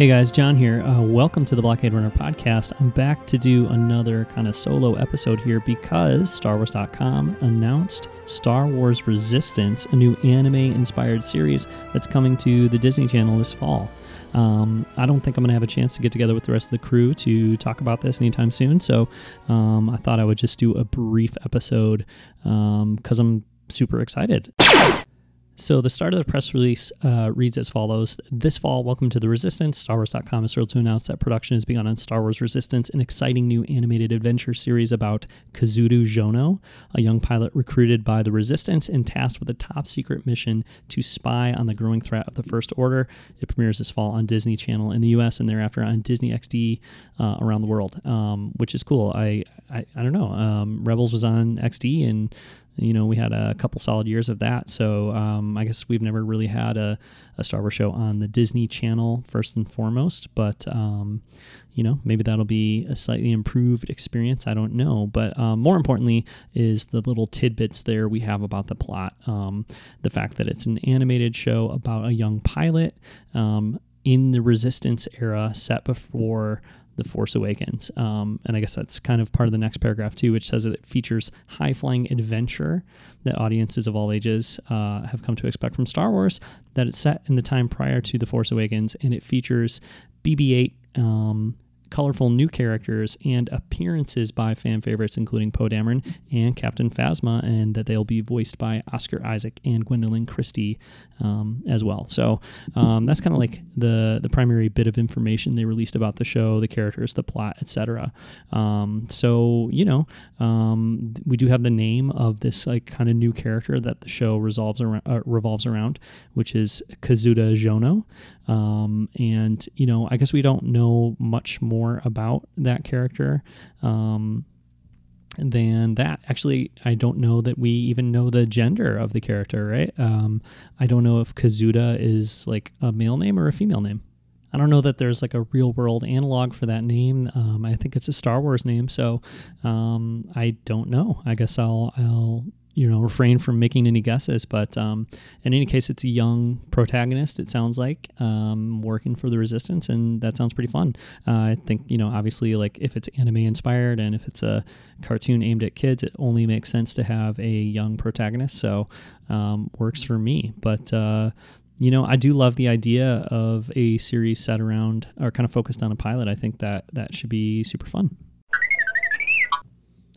Hey guys, John here. Uh, welcome to the Blockade Runner podcast. I'm back to do another kind of solo episode here because StarWars.com announced Star Wars Resistance, a new anime inspired series that's coming to the Disney Channel this fall. Um, I don't think I'm going to have a chance to get together with the rest of the crew to talk about this anytime soon, so um, I thought I would just do a brief episode because um, I'm super excited. So the start of the press release uh, reads as follows: This fall, welcome to the Resistance. StarWars.com is thrilled to announce that production has begun on Star Wars Resistance, an exciting new animated adventure series about Kazuda Xiono, a young pilot recruited by the Resistance and tasked with a top secret mission to spy on the growing threat of the First Order. It premieres this fall on Disney Channel in the U.S. and thereafter on Disney XD uh, around the world, um, which is cool. I I, I don't know. Um, Rebels was on XD and you know, we had a couple solid years of that. So um, I guess we've never really had a, a, Star Wars show on the Disney Channel first and foremost. But um, you know, maybe that'll be a slightly improved experience. I don't know. But um, more importantly, is the little tidbits there we have about the plot. Um, the fact that it's an animated show about a young pilot um, in the Resistance era, set before the Force Awakens. Um, and I guess that's kind of part of the next paragraph, too, which says that it features high flying adventure that audiences of all ages uh, have come to expect from Star Wars, that it's set in the time prior to The Force Awakens, and it features BB 8. Um, colorful new characters and appearances by fan favorites, including Poe Dameron and Captain Phasma, and that they'll be voiced by Oscar Isaac and Gwendoline Christie um, as well. So um, that's kind of like the the primary bit of information they released about the show, the characters, the plot, etc. Um, so you know, um, we do have the name of this like kind of new character that the show resolves around, uh, revolves around, which is Kazuda Xiono. Um, and you know, I guess we don't know much more about that character um, than that. Actually, I don't know that we even know the gender of the character. Right? Um, I don't know if Kazuda is like a male name or a female name. I don't know that there's like a real world analog for that name. Um, I think it's a Star Wars name, so um, I don't know. I guess I'll I'll you know refrain from making any guesses but um, in any case it's a young protagonist it sounds like um, working for the resistance and that sounds pretty fun uh, i think you know obviously like if it's anime inspired and if it's a cartoon aimed at kids it only makes sense to have a young protagonist so um, works for me but uh, you know, I do love the idea of a series set around or kind of focused on a pilot. I think that that should be super fun.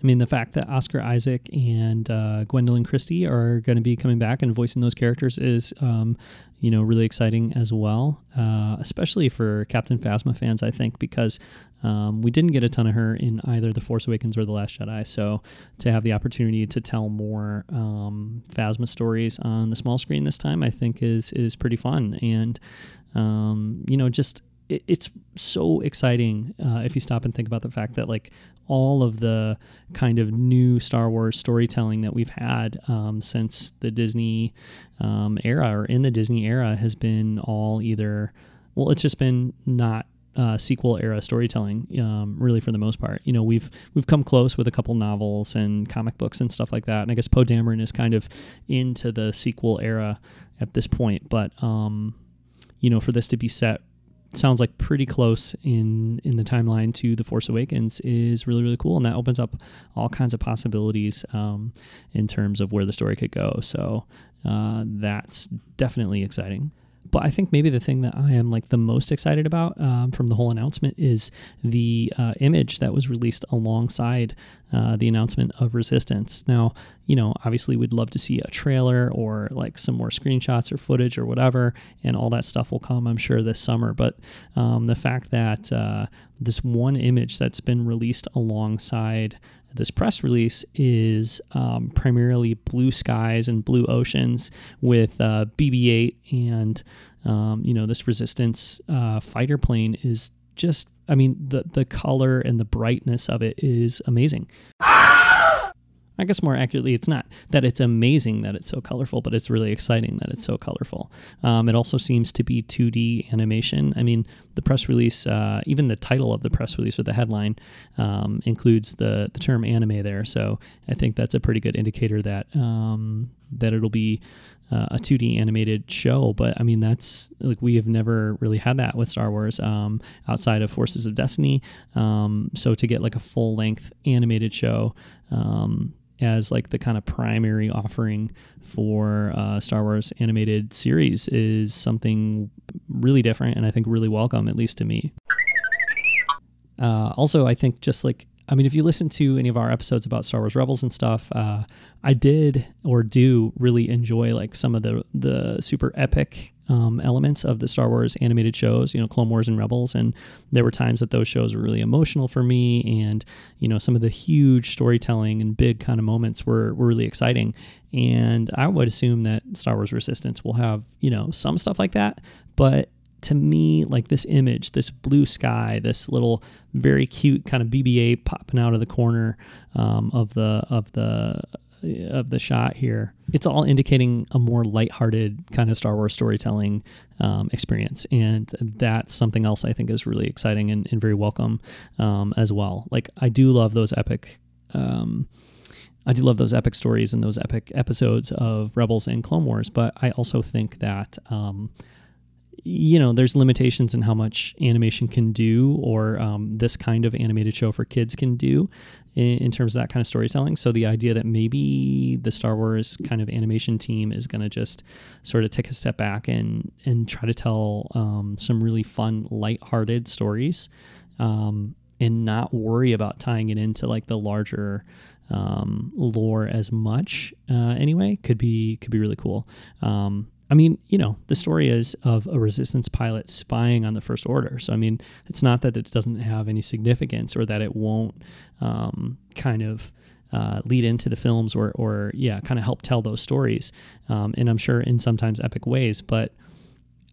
I mean, the fact that Oscar Isaac and uh, Gwendoline Christie are going to be coming back and voicing those characters is, um, you know, really exciting as well, uh, especially for Captain Phasma fans, I think, because um, we didn't get a ton of her in either The Force Awakens or The Last Jedi. So to have the opportunity to tell more um, Phasma stories on the small screen this time, I think is is pretty fun. And, um, you know, just it, it's so exciting uh, if you stop and think about the fact that like all of the kind of new Star Wars storytelling that we've had um, since the Disney um, era or in the Disney era has been all either well, it's just been not uh, sequel era storytelling, um, really for the most part. You know, we've we've come close with a couple novels and comic books and stuff like that. And I guess Poe Dameron is kind of into the sequel era at this point. But um, you know, for this to be set sounds like pretty close in in the timeline to the Force Awakens is really really cool, and that opens up all kinds of possibilities um, in terms of where the story could go. So uh, that's definitely exciting. But I think maybe the thing that I am like the most excited about um, from the whole announcement is the uh, image that was released alongside uh, the announcement of Resistance. Now, you know, obviously we'd love to see a trailer or like some more screenshots or footage or whatever, and all that stuff will come, I'm sure, this summer. But um, the fact that uh, this one image that's been released alongside this press release is um, primarily blue skies and blue oceans with uh, BB-8 and um, you know this resistance uh, fighter plane is just I mean the the color and the brightness of it is amazing. I guess more accurately, it's not that it's amazing that it's so colorful, but it's really exciting that it's so colorful. Um, it also seems to be 2D animation. I mean, the press release, uh, even the title of the press release or the headline, um, includes the the term anime there. So I think that's a pretty good indicator that um, that it'll be uh, a 2D animated show. But I mean, that's like we have never really had that with Star Wars um, outside of Forces of Destiny. Um, so to get like a full length animated show um, as like the kind of primary offering for uh, Star Wars animated series is something really different and I think really welcome, at least to me. Uh, also, I think just like I mean, if you listen to any of our episodes about Star Wars Rebels and stuff, uh, I did or do really enjoy like some of the the super epic um, elements of the Star Wars animated shows, you know, Clone Wars and Rebels, and there were times that those shows were really emotional for me, and you know, some of the huge storytelling and big kind of moments were were really exciting, and I would assume that Star Wars Resistance will have you know some stuff like that, but to me, like this image, this blue sky, this little very cute kind of BB-8 popping out of the corner um, of the of the of the shot here, it's all indicating a more lighthearted kind of Star Wars storytelling um, experience, and that's something else I think is really exciting and, and very welcome um, as well. Like I do love those epic. Um, I do love those epic stories and those epic episodes of Rebels and Clone Wars, but I also think that um, you know, there's limitations in how much animation can do, or um, this kind of animated show for kids can do in, in, terms of that kind of storytelling. So the idea that maybe the Star Wars kind of animation team is going to just sort of take a step back and and try to tell um, some really fun, light-hearted stories, um, and not worry about tying it into like the larger um, lore as much. Uh, anyway, could be could be really cool. Um, I mean, you know, the story is of a resistance pilot spying on the First Order. So, I mean, it's not that it doesn't have any significance or that it won't um, kind of uh, lead into the films or, or, yeah, kind of help tell those stories. Um, and I'm sure in sometimes epic ways. But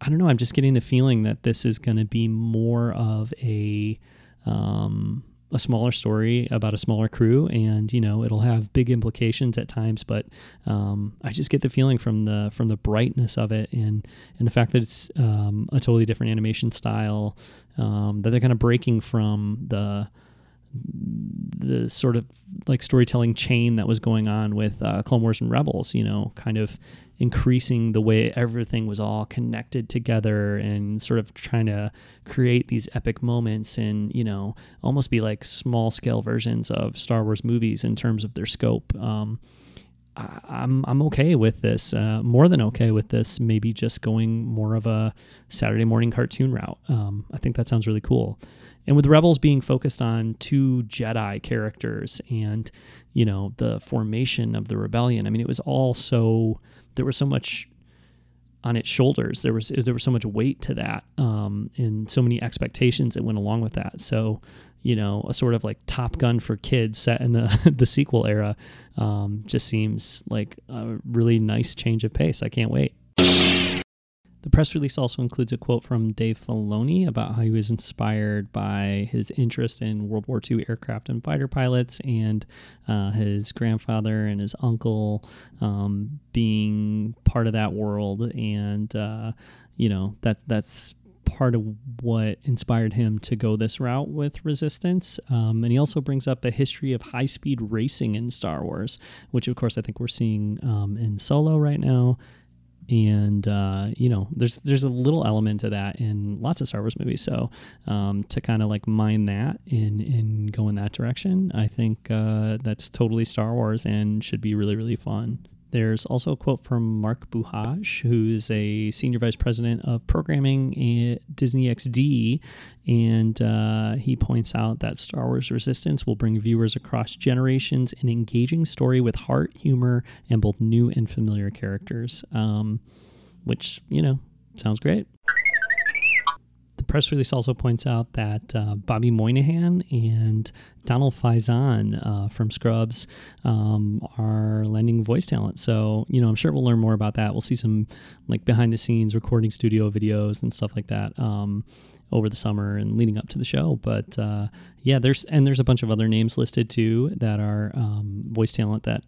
I don't know. I'm just getting the feeling that this is going to be more of a. Um, a smaller story about a smaller crew and you know it'll have big implications at times but um, i just get the feeling from the from the brightness of it and and the fact that it's um, a totally different animation style um, that they're kind of breaking from the the sort of like storytelling chain that was going on with uh, Clone Wars and Rebels, you know, kind of increasing the way everything was all connected together and sort of trying to create these epic moments and, you know, almost be like small scale versions of Star Wars movies in terms of their scope. Um, I'm I'm okay with this, uh, more than okay with this. Maybe just going more of a Saturday morning cartoon route. Um, I think that sounds really cool and with rebels being focused on two jedi characters and you know the formation of the rebellion i mean it was all so there was so much on its shoulders. There was there was so much weight to that um, and so many expectations that went along with that. So you know a sort of like top gun for kids set in the the sequel era um, just seems like a really nice change of pace. I can't wait the press release also includes a quote from Dave Filoni about how he was inspired by his interest in World War II aircraft and fighter pilots and uh, his grandfather and his uncle um, being part of that world. And, uh, you know, that, that's part of what inspired him to go this route with Resistance. Um, and he also brings up a history of high speed racing in Star Wars, which, of course, I think we're seeing um, in Solo right now and uh, you know there's there's a little element to that in lots of Star Wars movies. So um, to kind of like mine that and and go in that direction, I think uh, that's totally Star Wars and should be really really fun. There's also a quote from Mark Buhaj, who's a senior vice president of programming at Disney XD, and uh, he points out that Star Wars Resistance will bring viewers across generations an engaging story with heart, humor, and both new and familiar characters, um, which you know sounds great press release also points out that uh, Bobby Moynihan and Donald Faison uh, from Scrubs um, are lending voice talent. So, you know, I'm sure we'll learn more about that. We'll see some like behind the scenes recording studio videos and stuff like that. Um, over the summer and leading up to the show. But uh, yeah, there's and there's a bunch of other names listed too that are um, voice talent that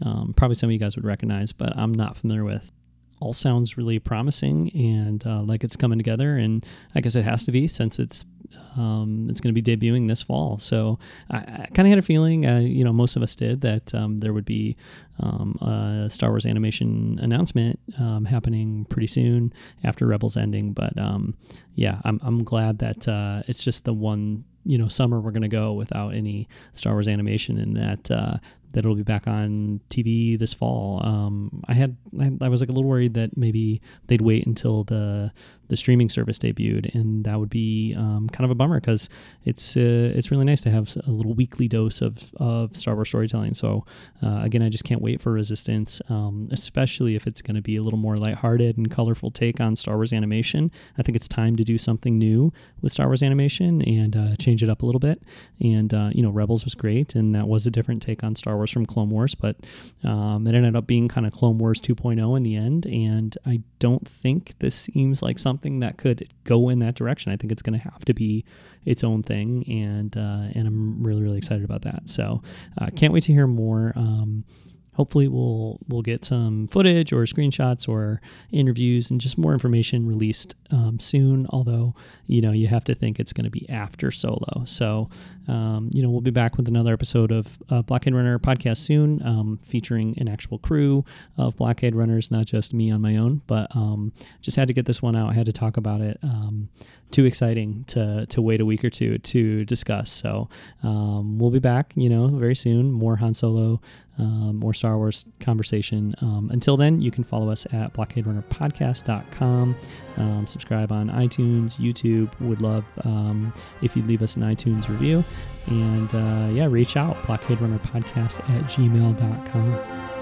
um, probably some of you guys would recognize, but I'm not familiar with all sounds really promising and uh, like it's coming together. And I guess it has to be since it's um, it's going to be debuting this fall. So I, I kind of had a feeling, uh, you know, most of us did that um, there would be um, a Star Wars animation announcement um, happening pretty soon after Rebels ending. But um, yeah, I'm I'm glad that uh, it's just the one you know summer we're going to go without any Star Wars animation, and that uh, that it'll be back on TV this fall. Um, I had I, I, was like a little worried that maybe they'd wait until the the streaming service debuted, and that would be um, kind of a bummer because it's uh, it's really nice to have a little weekly dose of of Star Wars storytelling. So uh, again, I just can't wait for Resistance, um, especially if it's going to be a little more lighthearted and colorful take on Star Wars animation. I think it's time to do something new with Star Wars animation and uh, change it up a little bit. And uh, you know, Rebels was great, and that was a different take on Star Wars from Clone Wars, but um, it ended up being kind of Clone Wars 2.0 in the end. And I don't think this seems like something something that could go in that direction. I think it's going to have to be its own thing, and uh, and I'm really really excited about that. So uh, can't wait to hear more. Um, hopefully we'll we'll get some footage or screenshots or interviews and just more information released um, soon. Although you know you have to think it's going to be after solo. So um, you know we'll be back with another episode of uh, blockade runner podcast soon um, featuring an actual crew of blockade runners not just me on my own but um, just had to get this one out. I had to talk about it um, too exciting to to wait a week or two to discuss. So um, we'll be back, you know, very soon. More Han Solo, um, more Star Wars conversation. Um, until then, you can follow us at blockaderunnerpodcast.com. Um, subscribe on iTunes, YouTube. Would love um, if you'd leave us an iTunes review. And uh, yeah, reach out, blockaderunnerpodcast at gmail.com.